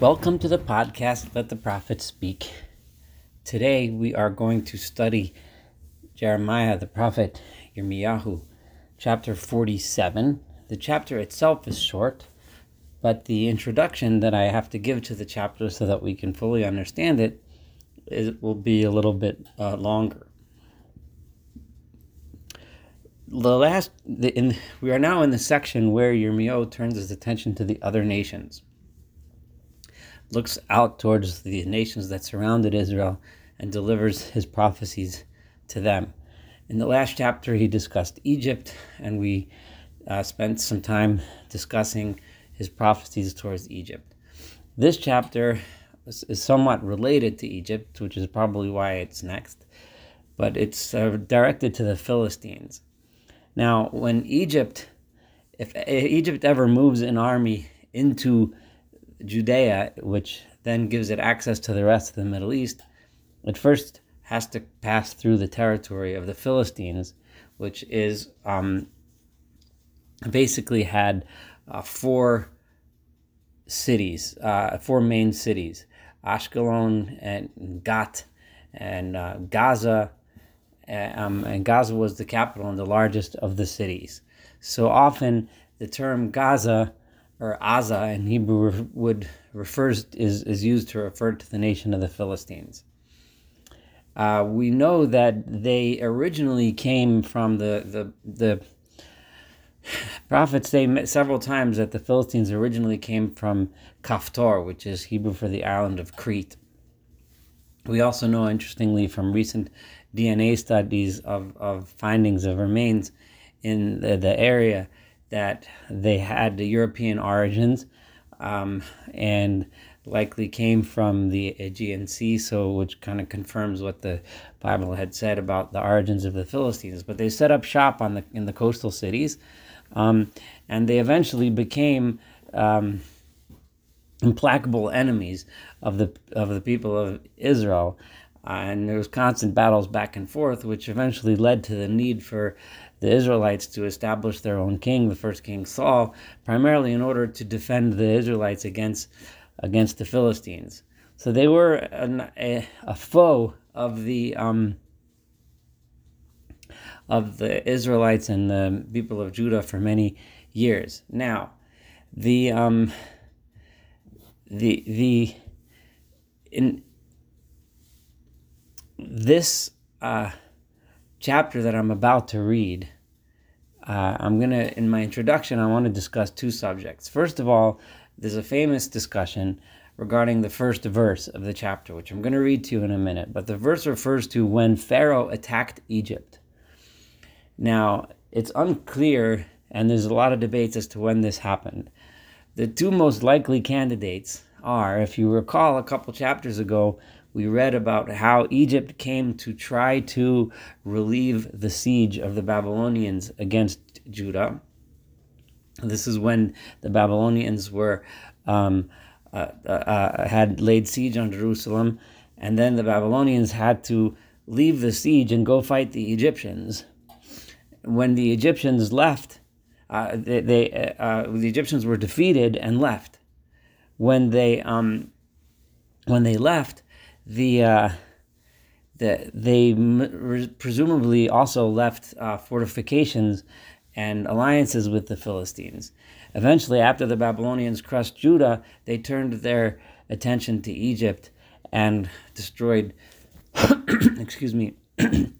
Welcome to the podcast, Let the Prophet Speak. Today we are going to study Jeremiah, the prophet Yirmiyahu, chapter 47. The chapter itself is short, but the introduction that I have to give to the chapter so that we can fully understand it will be a little bit uh, longer. The last, the, in, we are now in the section where Yirmiyahu turns his attention to the other nations looks out towards the nations that surrounded Israel and delivers his prophecies to them. In the last chapter, he discussed Egypt, and we uh, spent some time discussing his prophecies towards Egypt. This chapter is, somewhat related to Egypt, which is probably why it's next, but it's uh, directed to the Philistines. Now, when Egypt, if Egypt ever moves an army into Judea, which then gives it access to the rest of the Middle East, it first has to pass through the territory of the Philistines, which is um, basically had uh, four cities, uh, four main cities Ashkelon and Gat and uh, Gaza. Um, and Gaza was the capital and the largest of the cities. So often the term Gaza or Aza in Hebrew would refers is, is used to refer to the nation of the Philistines. Uh, we know that they originally came from the the the prophets say several times that the Philistines originally came from Kaftor, which is Hebrew for the island of Crete. We also know, interestingly, from recent DNA studies of, of findings of remains in the, the area that they had the European origins um, and likely came from the Aegean Sea, so which kind of confirms what the Bible had said about the origins of the Philistines. But they set up shop on the in the coastal cities, um, and they eventually became um, implacable enemies of the of the people of Israel. Uh, and there was constant battles back and forth, which eventually led to the need for the Israelites to establish their own king, the first king Saul, primarily in order to defend the Israelites against against the Philistines. So they were an, a, a foe of the um, of the Israelites and the people of Judah for many years. Now, the um, the the in this uh, chapter that I'm about to read, uh, I'm going to, in my introduction, I want to discuss two subjects. First of all, there's a famous discussion regarding the first verse of the chapter, which I'm going to read to you in a minute. But the verse refers to when Pharaoh attacked Egypt. Now, it's unclear, and there's a lot of debates as to when this happened. The two most likely candidates are, if you recall a couple chapters ago, we read about how Egypt came to try to relieve the siege of the Babylonians against Judah. This is when the Babylonians were um, uh, uh, uh, had laid siege on Jerusalem, and then the Babylonians had to leave the siege and go fight the Egyptians. When the Egyptians left, uh, they, they uh, the Egyptians were defeated and left. When they um, when they left, the uh, the they presumably also left uh, fortifications and alliances with the Philistines. Eventually, after the Babylonians crushed Judah, they turned their attention to Egypt and destroyed. excuse me.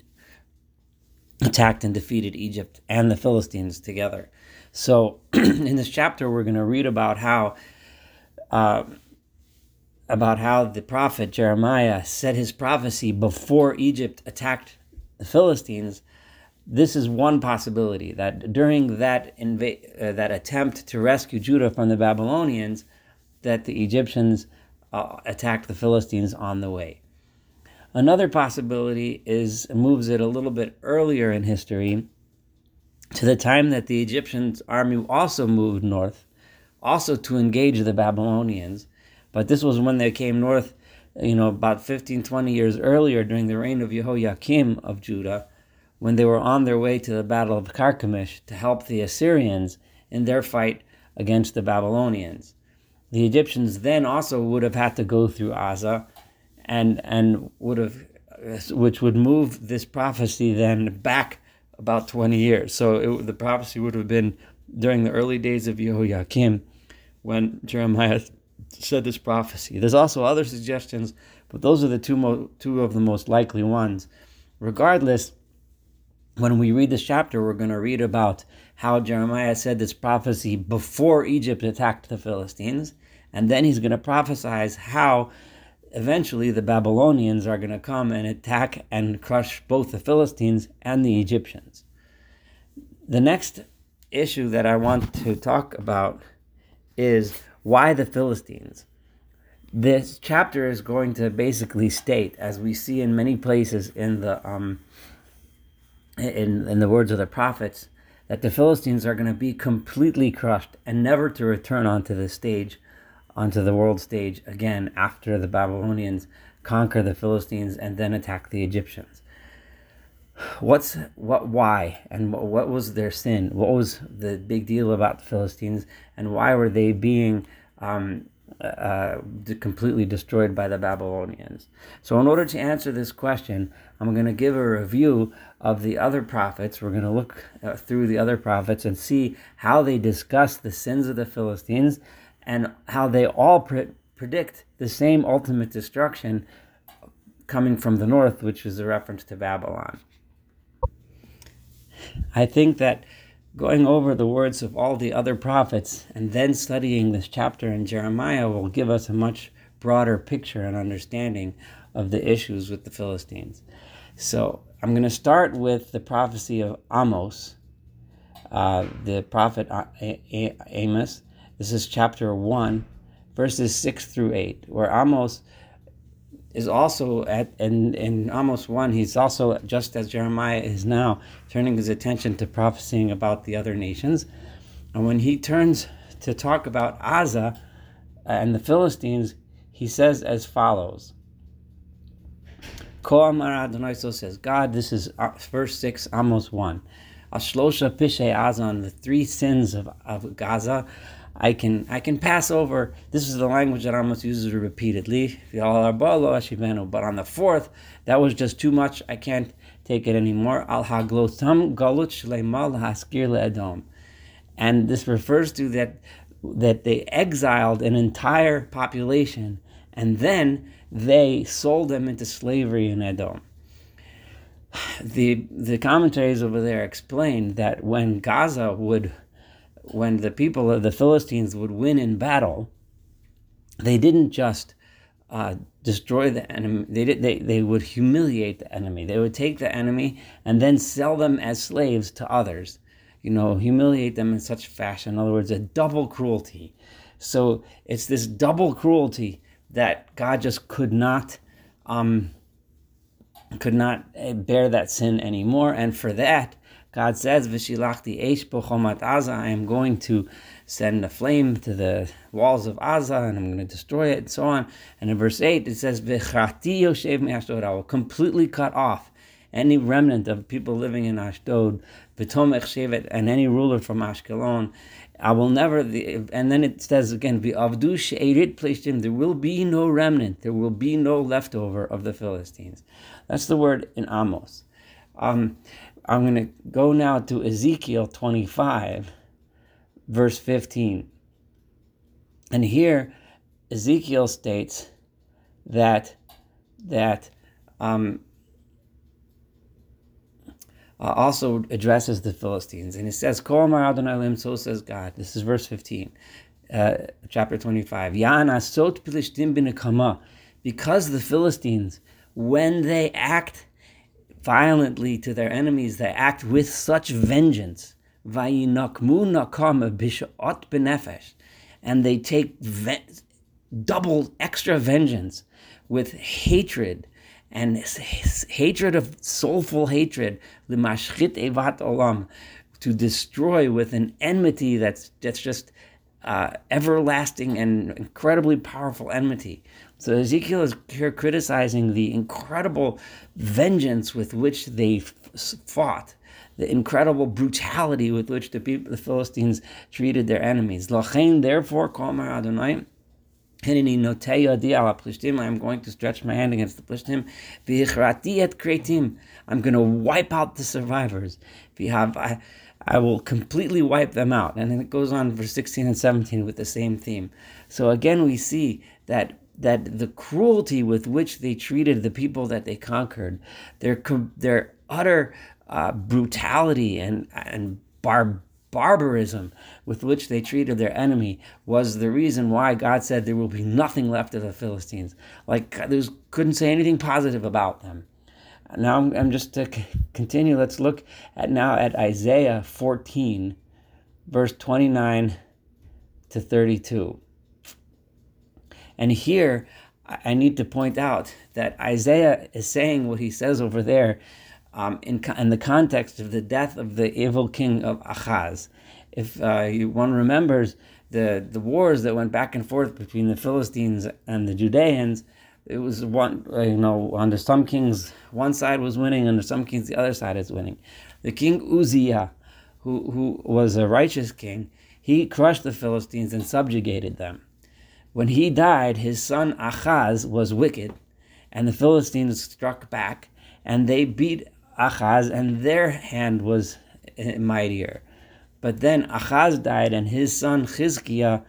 attacked and defeated Egypt and the Philistines together. So, in this chapter, we're going to read about how uh, about how the prophet Jeremiah said his prophecy before Egypt attacked the Philistines, this is one possibility that during that inva- uh, that attempt to rescue Judah from the Babylonians, that the Egyptians uh, attacked the Philistines on the way. Another possibility is moves it a little bit earlier in history to the time that the Egyptian army also moved north, also to engage the Babylonians but this was when they came north, you know, about 15, 20 years earlier during the reign of Jehoiakim of Judah, when they were on their way to the Battle of Carchemish to help the Assyrians in their fight against the Babylonians. the Egyptians then also would have had to go through Aza, and and would have, which would move this prophecy then back about 20 years. So it, the prophecy would have been during the early days of Jehoiakim when Jeremiah said this prophecy. There's also other suggestions, but those are the two, mo- two of the most likely ones. Regardless, when we read this chapter, we're going to read about how Jeremiah said this prophecy before Egypt attacked the Philistines, and then he's going to prophesize how eventually the Babylonians are going to come and attack and crush both the Philistines and the Egyptians. The next issue that I want to talk about is why the Philistines. This chapter is going to basically state, as we see in many places in the um, in, in the words of the prophets, that the Philistines are going to be completely crushed and never to return onto the stage, onto the world stage again after the Babylonians conquer the Philistines and then attack the Egyptians. What's what? Why and what, was their sin? What was the big deal about the Philistines, and why were they being um, uh, completely destroyed by the Babylonians. So, in order to answer this question, I'm going to give a review of the other prophets. We're going to look uh, through the other prophets and see how they discuss the sins of the Philistines and how they all pre- predict the same ultimate destruction coming from the north, which is a reference to Babylon. I think that going over the words of all the other prophets and then studying this chapter in Jeremiah will give us a much broader picture and understanding of the issues with the Philistines. So I'm going to start with the prophecy of Amos, uh, the prophet Amos. This is chapter 1, verses 6 through 8, where Amos is also at in, in Amos 1, he's also, just as Jeremiah is now, turning his attention to prophesying about the other nations. And when he turns to talk about Aza and the Philistines, he says as follows. Ko Amar so says, God, this is uh, verse 6, Amos 1. Ashlosha Pishe Azan, the three sins of, of Gaza, I can I can pass over. This is the language that Amos uses repeatedly. But on the fourth, that was just too much. I can't take it anymore. And this refers to that that they exiled an entire population and then they sold them into slavery in Edom. The the commentaries over there explain that when Gaza would when the people of the Philistines would win in battle, they didn't just uh, destroy the enemy. They, did, they, they would humiliate the enemy. They would take the enemy and then sell them as slaves to others. You know, humiliate them in such fashion. In other words, a double cruelty. So it's this double cruelty that God just could not um, could not eh, bear that sin anymore, and for that God says, Vishilachti Eish Bochomat Aza, I am going to send a flame to the walls of Aza and I'm going to destroy it and so on. And in verse 8 it says, V'chati Yoshev Me'ashdod, I will completely cut off any remnant of people living in Ashdod, V'tom Shevet, and any ruler from Ashkelon. I will never, and then it says again, V'avdu She'erit Pleshtim, there will be no remnant, there will be no leftover of the Philistines. That's the word in Amos. Um, I'm going to go now to Ezekiel 25, verse 15. And here, Ezekiel states that that um, uh, also addresses the Philistines, and it says, "Kol Adonai so says God." This is verse 15, uh, chapter 25. Yana pilishtim because the Philistines, when they act violently to their enemies, they act with such vengeance. And they take ve- double extra vengeance with hatred and hatred of soulful hatred, olam, to destroy with an enmity that's that's just uh, everlasting and incredibly powerful enmity. So Ezekiel is here criticizing the incredible vengeance with which they fought, the incredible brutality with which the people, the Philistines treated their enemies. Lachain, therefore, Kalmar Adonai. I'm going to stretch my hand against the plishtim. I'm going to wipe out the survivors. I, I will completely wipe them out. And then it goes on for 16 and 17 with the same theme. So again, we see that that the cruelty with which they treated the people that they conquered, their their utter uh, brutality and and barbarism barbarism with which they treated their enemy was the reason why God said there will be nothing left of the Philistines. Like, there couldn't say anything positive about them. Now, I'm, I'm just to continue. Let's look at now at Isaiah 14, verse 29 to 32. And here, I need to point out that Isaiah is saying what he says over there um, in, in the context of the death of the evil king of Achaz. If uh, one remembers the, the wars that went back and forth between the Philistines and the Judeans, it was one, uh, you know, under some kings, one side was winning, under some kings, the other side is winning. The king Uzziah, who, who was a righteous king, he crushed the Philistines and subjugated them. When he died, his son Achaz was wicked, and the Philistines struck back, and they beat Achaz, and their hand was mightier. But then Achaz died, and his son Chizkiah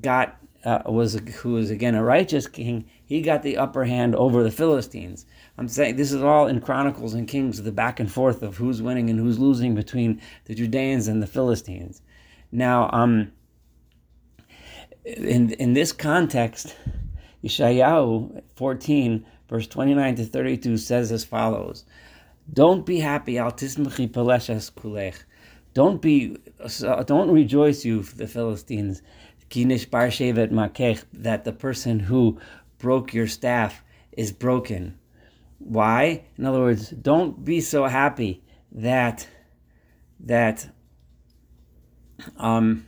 got uh, was who was again a righteous king. He got the upper hand over the Philistines. I'm saying this is all in Chronicles and Kings, the back and forth of who's winning and who's losing between the Judeans and the Philistines. Now, um, in in this context, Yeshayahu 14 verse 29 to 32 says as follows. Don't be happy. Al peleshes kulech. Don't be, uh, don't rejoice, you the Philistines. Kinish bar shevet makech. That the person who broke your staff is broken. Why? In other words, don't be so happy that that um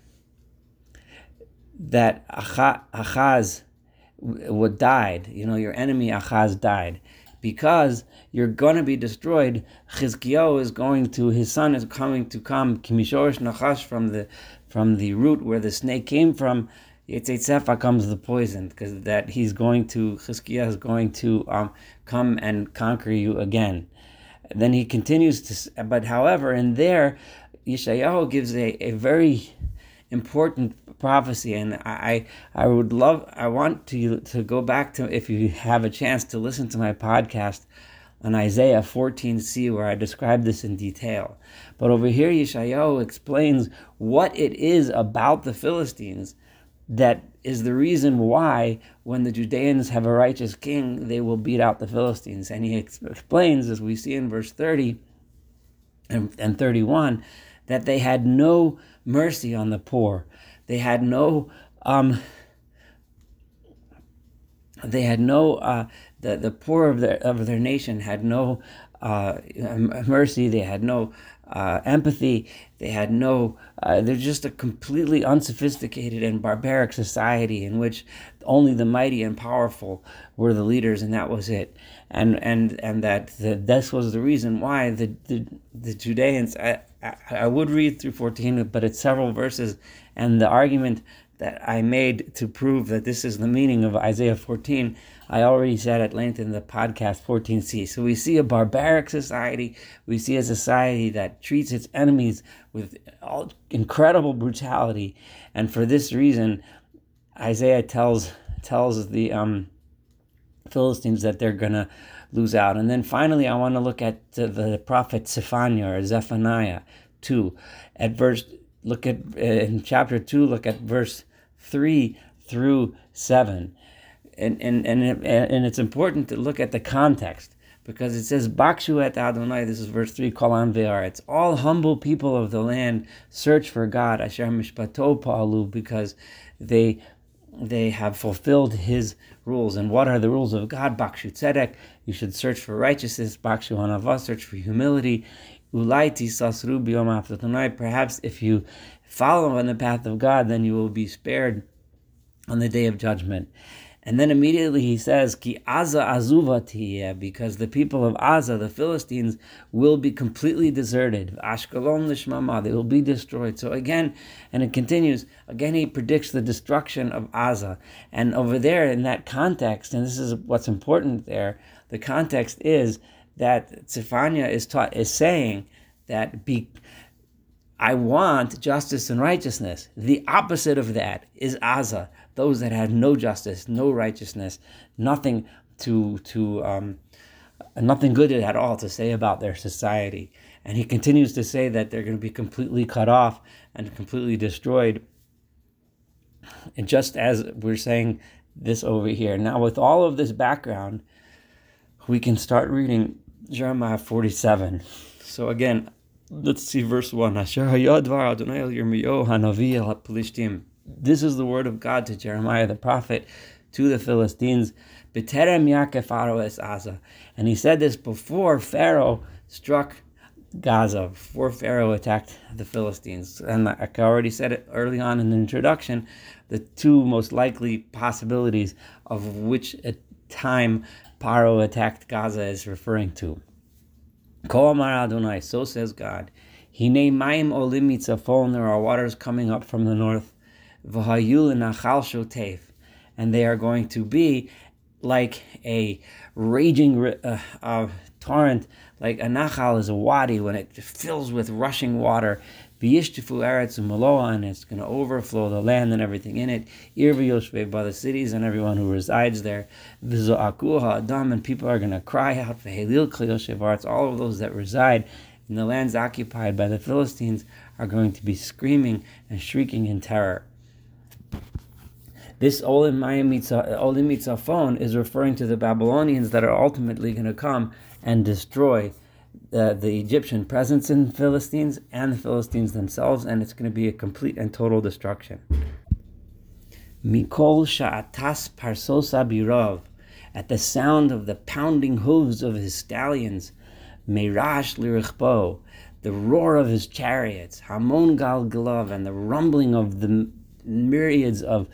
that Achaz would died. You know, your enemy Achaz died because you're going to be destroyed. Chizkiyahu is going to, his son is coming to come, Kimishorish Nachash, from the, from the root where the snake came from. Yitzhak comes the poison, because that he's going to, Chizkiyahu is going to um, come and conquer you again. Then he continues to, but however, in there, Yeshayahu gives a, a very important prophecy, and I I would love I want to to go back to if you have a chance to listen to my podcast on Isaiah 14c where I describe this in detail. But over here Yeshayahu explains what it is about the Philistines that is the reason why when the Judeans have a righteous king, they will beat out the Philistines. And he explains, as we see in verse 30 and, and 31, that they had no mercy on the poor. They had no um, they had no uh, the the poor of their of their nation had no uh, mercy. They had no uh, empathy. They had no. Uh, they're just a completely unsophisticated and barbaric society in which only the mighty and powerful were the leaders, and that was it. And and and that the, this was the reason why the the, the Judeans. I, would read through fourteen, but it's several verses, and the argument that I made to prove that this is the meaning of Isaiah 14, I already said at length in the podcast 14c. So we see a barbaric society. We see a society that treats its enemies with incredible brutality. And for this reason, Isaiah tells tells the um, Philistines that they're going to lose out. And then finally, I want to look at the, the prophet Zephaniah or Zephaniah 2 at verse look at uh, in chapter 2 look at verse 3 through 7 and and and, and it's important to look at the context because it says bakshu et adonai this is verse 3 kolam ve'ar it's all humble people of the land search for god. Asher mishpato palu because they they have fulfilled his rules and what are the rules of god bakshu tzedek you should search for righteousness bakshu hanavah search for humility Ulayti sasrubi omaftatunai. Perhaps if you follow on the path of God, then you will be spared on the day of judgment. And then immediately he says, Ki Aza Azuva because the people of Aza, the Philistines, will be completely deserted. Ashkelon Lishmama, they will be destroyed. So again, and it continues, again he predicts the destruction of Aza. And over there in that context, and this is what's important there, the context is that Zephaniah is taught is saying that be I want justice and righteousness. The opposite of that is Aza, those that have no justice, no righteousness, nothing to to um, nothing good at all to say about their society. And he continues to say that they're going to be completely cut off and completely destroyed. And just as we're saying this over here. Now, with all of this background, we can start reading Jeremiah 47. So again, let's see verse 1. This is the word of God to Jeremiah the prophet to the Philistines. And he said this before Pharaoh struck Gaza, before Pharaoh attacked the Philistines. And like I already said it early on in the introduction, the two most likely possibilities of which time Paro attacked Gaza is referring to. So says God. Hine Maim Olim Mitzafon, there are waters coming up from the north. V'hayul and they are going to be like a raging uh, uh, torrent, like a nachal is a wadi when it fills with rushing water. V'yishtifu eretz umaloa, and it's going to overflow the land and everything in it. Ir by the cities and everyone who resides there. V'zo'akuha adam, and people are going to cry out. V'helil kliyoshevar, all of those that reside in the lands occupied by the Philistines are going to be screaming and shrieking in terror. This Olim Mitzafon is referring to the Babylonians that are ultimately going to come and destroy the, the Egyptian presence in Philistines and the Philistines themselves, and it's going to be a complete and total destruction. Mikol sha'atas parsosa birov, at the sound of the pounding hooves of his stallions, meirash lirichbo, the roar of his chariots, hamon gal and the rumbling of the myriads of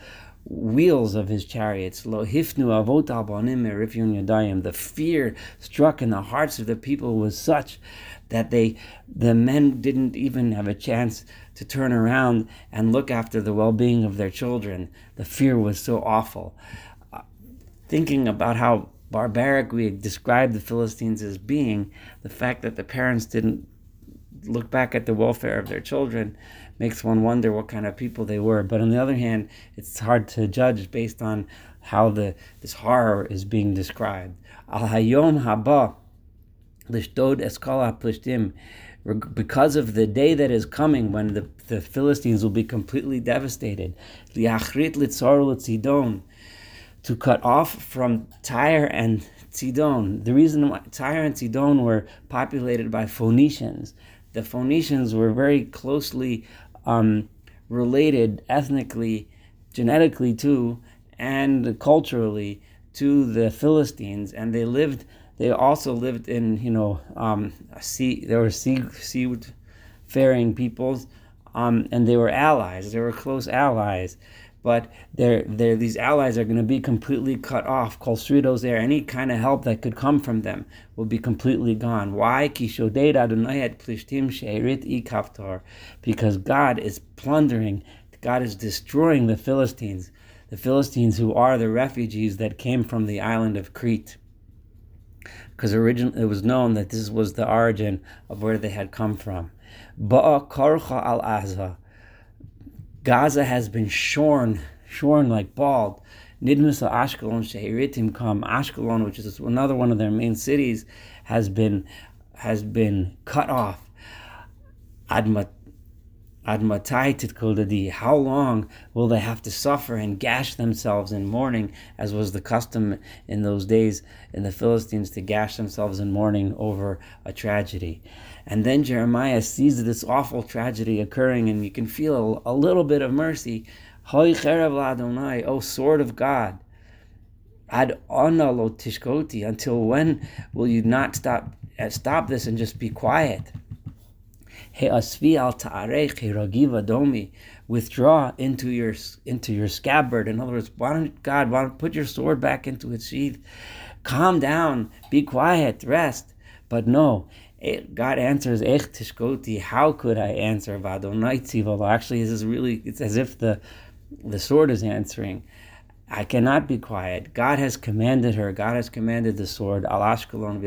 wheels of his chariots. Lo hifnu avot yadayim. The fear struck in the hearts of the people was such that they, the men didn't even have a chance to turn around and look after the well-being of their children. The fear was so awful. Uh, thinking about how barbaric we describe the Philistines as being, the fact that the parents didn't look back at the welfare of their children makes one wonder what kind of people they were. But on the other hand, it's hard to judge based on how the this horror is being described. Al hayom haba lishdod eskala plishtim. Because of the day that is coming when the, the Philistines will be completely devastated. To cut off from Tyre and Sidon. The reason why Tyre and Sidon were populated by Phoenicians, the Phoenicians were very closely um, related ethnically, genetically to, and culturally to the Philistines, and they lived. They also lived in, you know, um, sea. There were sea seafaring peoples, um, and they were allies. They were close allies but they're, they're, these allies are going to be completely cut off. Kolstritos there, any kind of help that could come from them will be completely gone. Why? Because God is plundering, God is destroying the Philistines, the Philistines who are the refugees that came from the island of Crete. Because originally it was known that this was the origin of where they had come from. Ba'a karcha al azah Gaza has been shorn, shorn like bald. Nidmus Ashkelon Shehiritim come. Ashkelon, which is another one of their main cities, has been has been cut off. Admat Admatai Titkodadi, how long will they have to suffer and gash themselves in mourning, as was the custom in those days in the Philistines to gash themselves in mourning over a tragedy? And then Jeremiah sees this awful tragedy occurring, and you can feel a, little bit of mercy. Hoy Adonai, O sword of God. Ad lo tishkoti. Until when will you not stop eh, stop this and just be quiet? He asvi al ta'arech domi. withdraw into your into your scabbard. In other words, why don't God why don't put your sword back into its sheath? Calm down, be quiet, rest. But no, Eh, God answers, Ech tishkoti, how could I answer? Actually, this is really, it's as if the, the sword is answering. I cannot be quiet. God has commanded her. God has commanded the sword al Ashkelon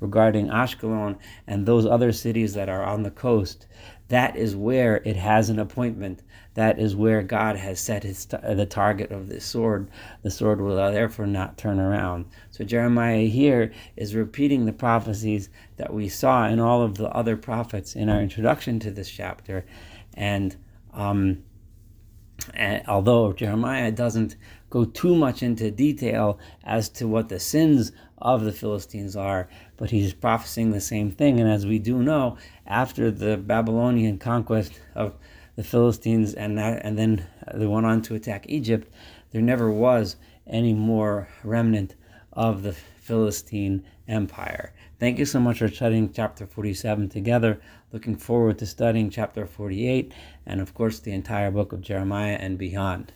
regarding Ashkelon and those other cities that are on the coast. That is where it has an appointment. That is where God has set his the target of this sword. The sword will therefore not turn around. So Jeremiah here is repeating the prophecies that we saw in all of the other prophets in our introduction to this chapter, and um, and although Jeremiah doesn't go too much into detail as to what the sins of the Philistines are, but he's prophesying the same thing. And as we do know, after the Babylonian conquest of the Philistines and that, and then they went on to attack Egypt, there never was any more remnant of the Philistine Empire. Thank you so much for studying chapter 47 together. Looking forward to studying chapter 48 and, of course, the entire book of Jeremiah and beyond.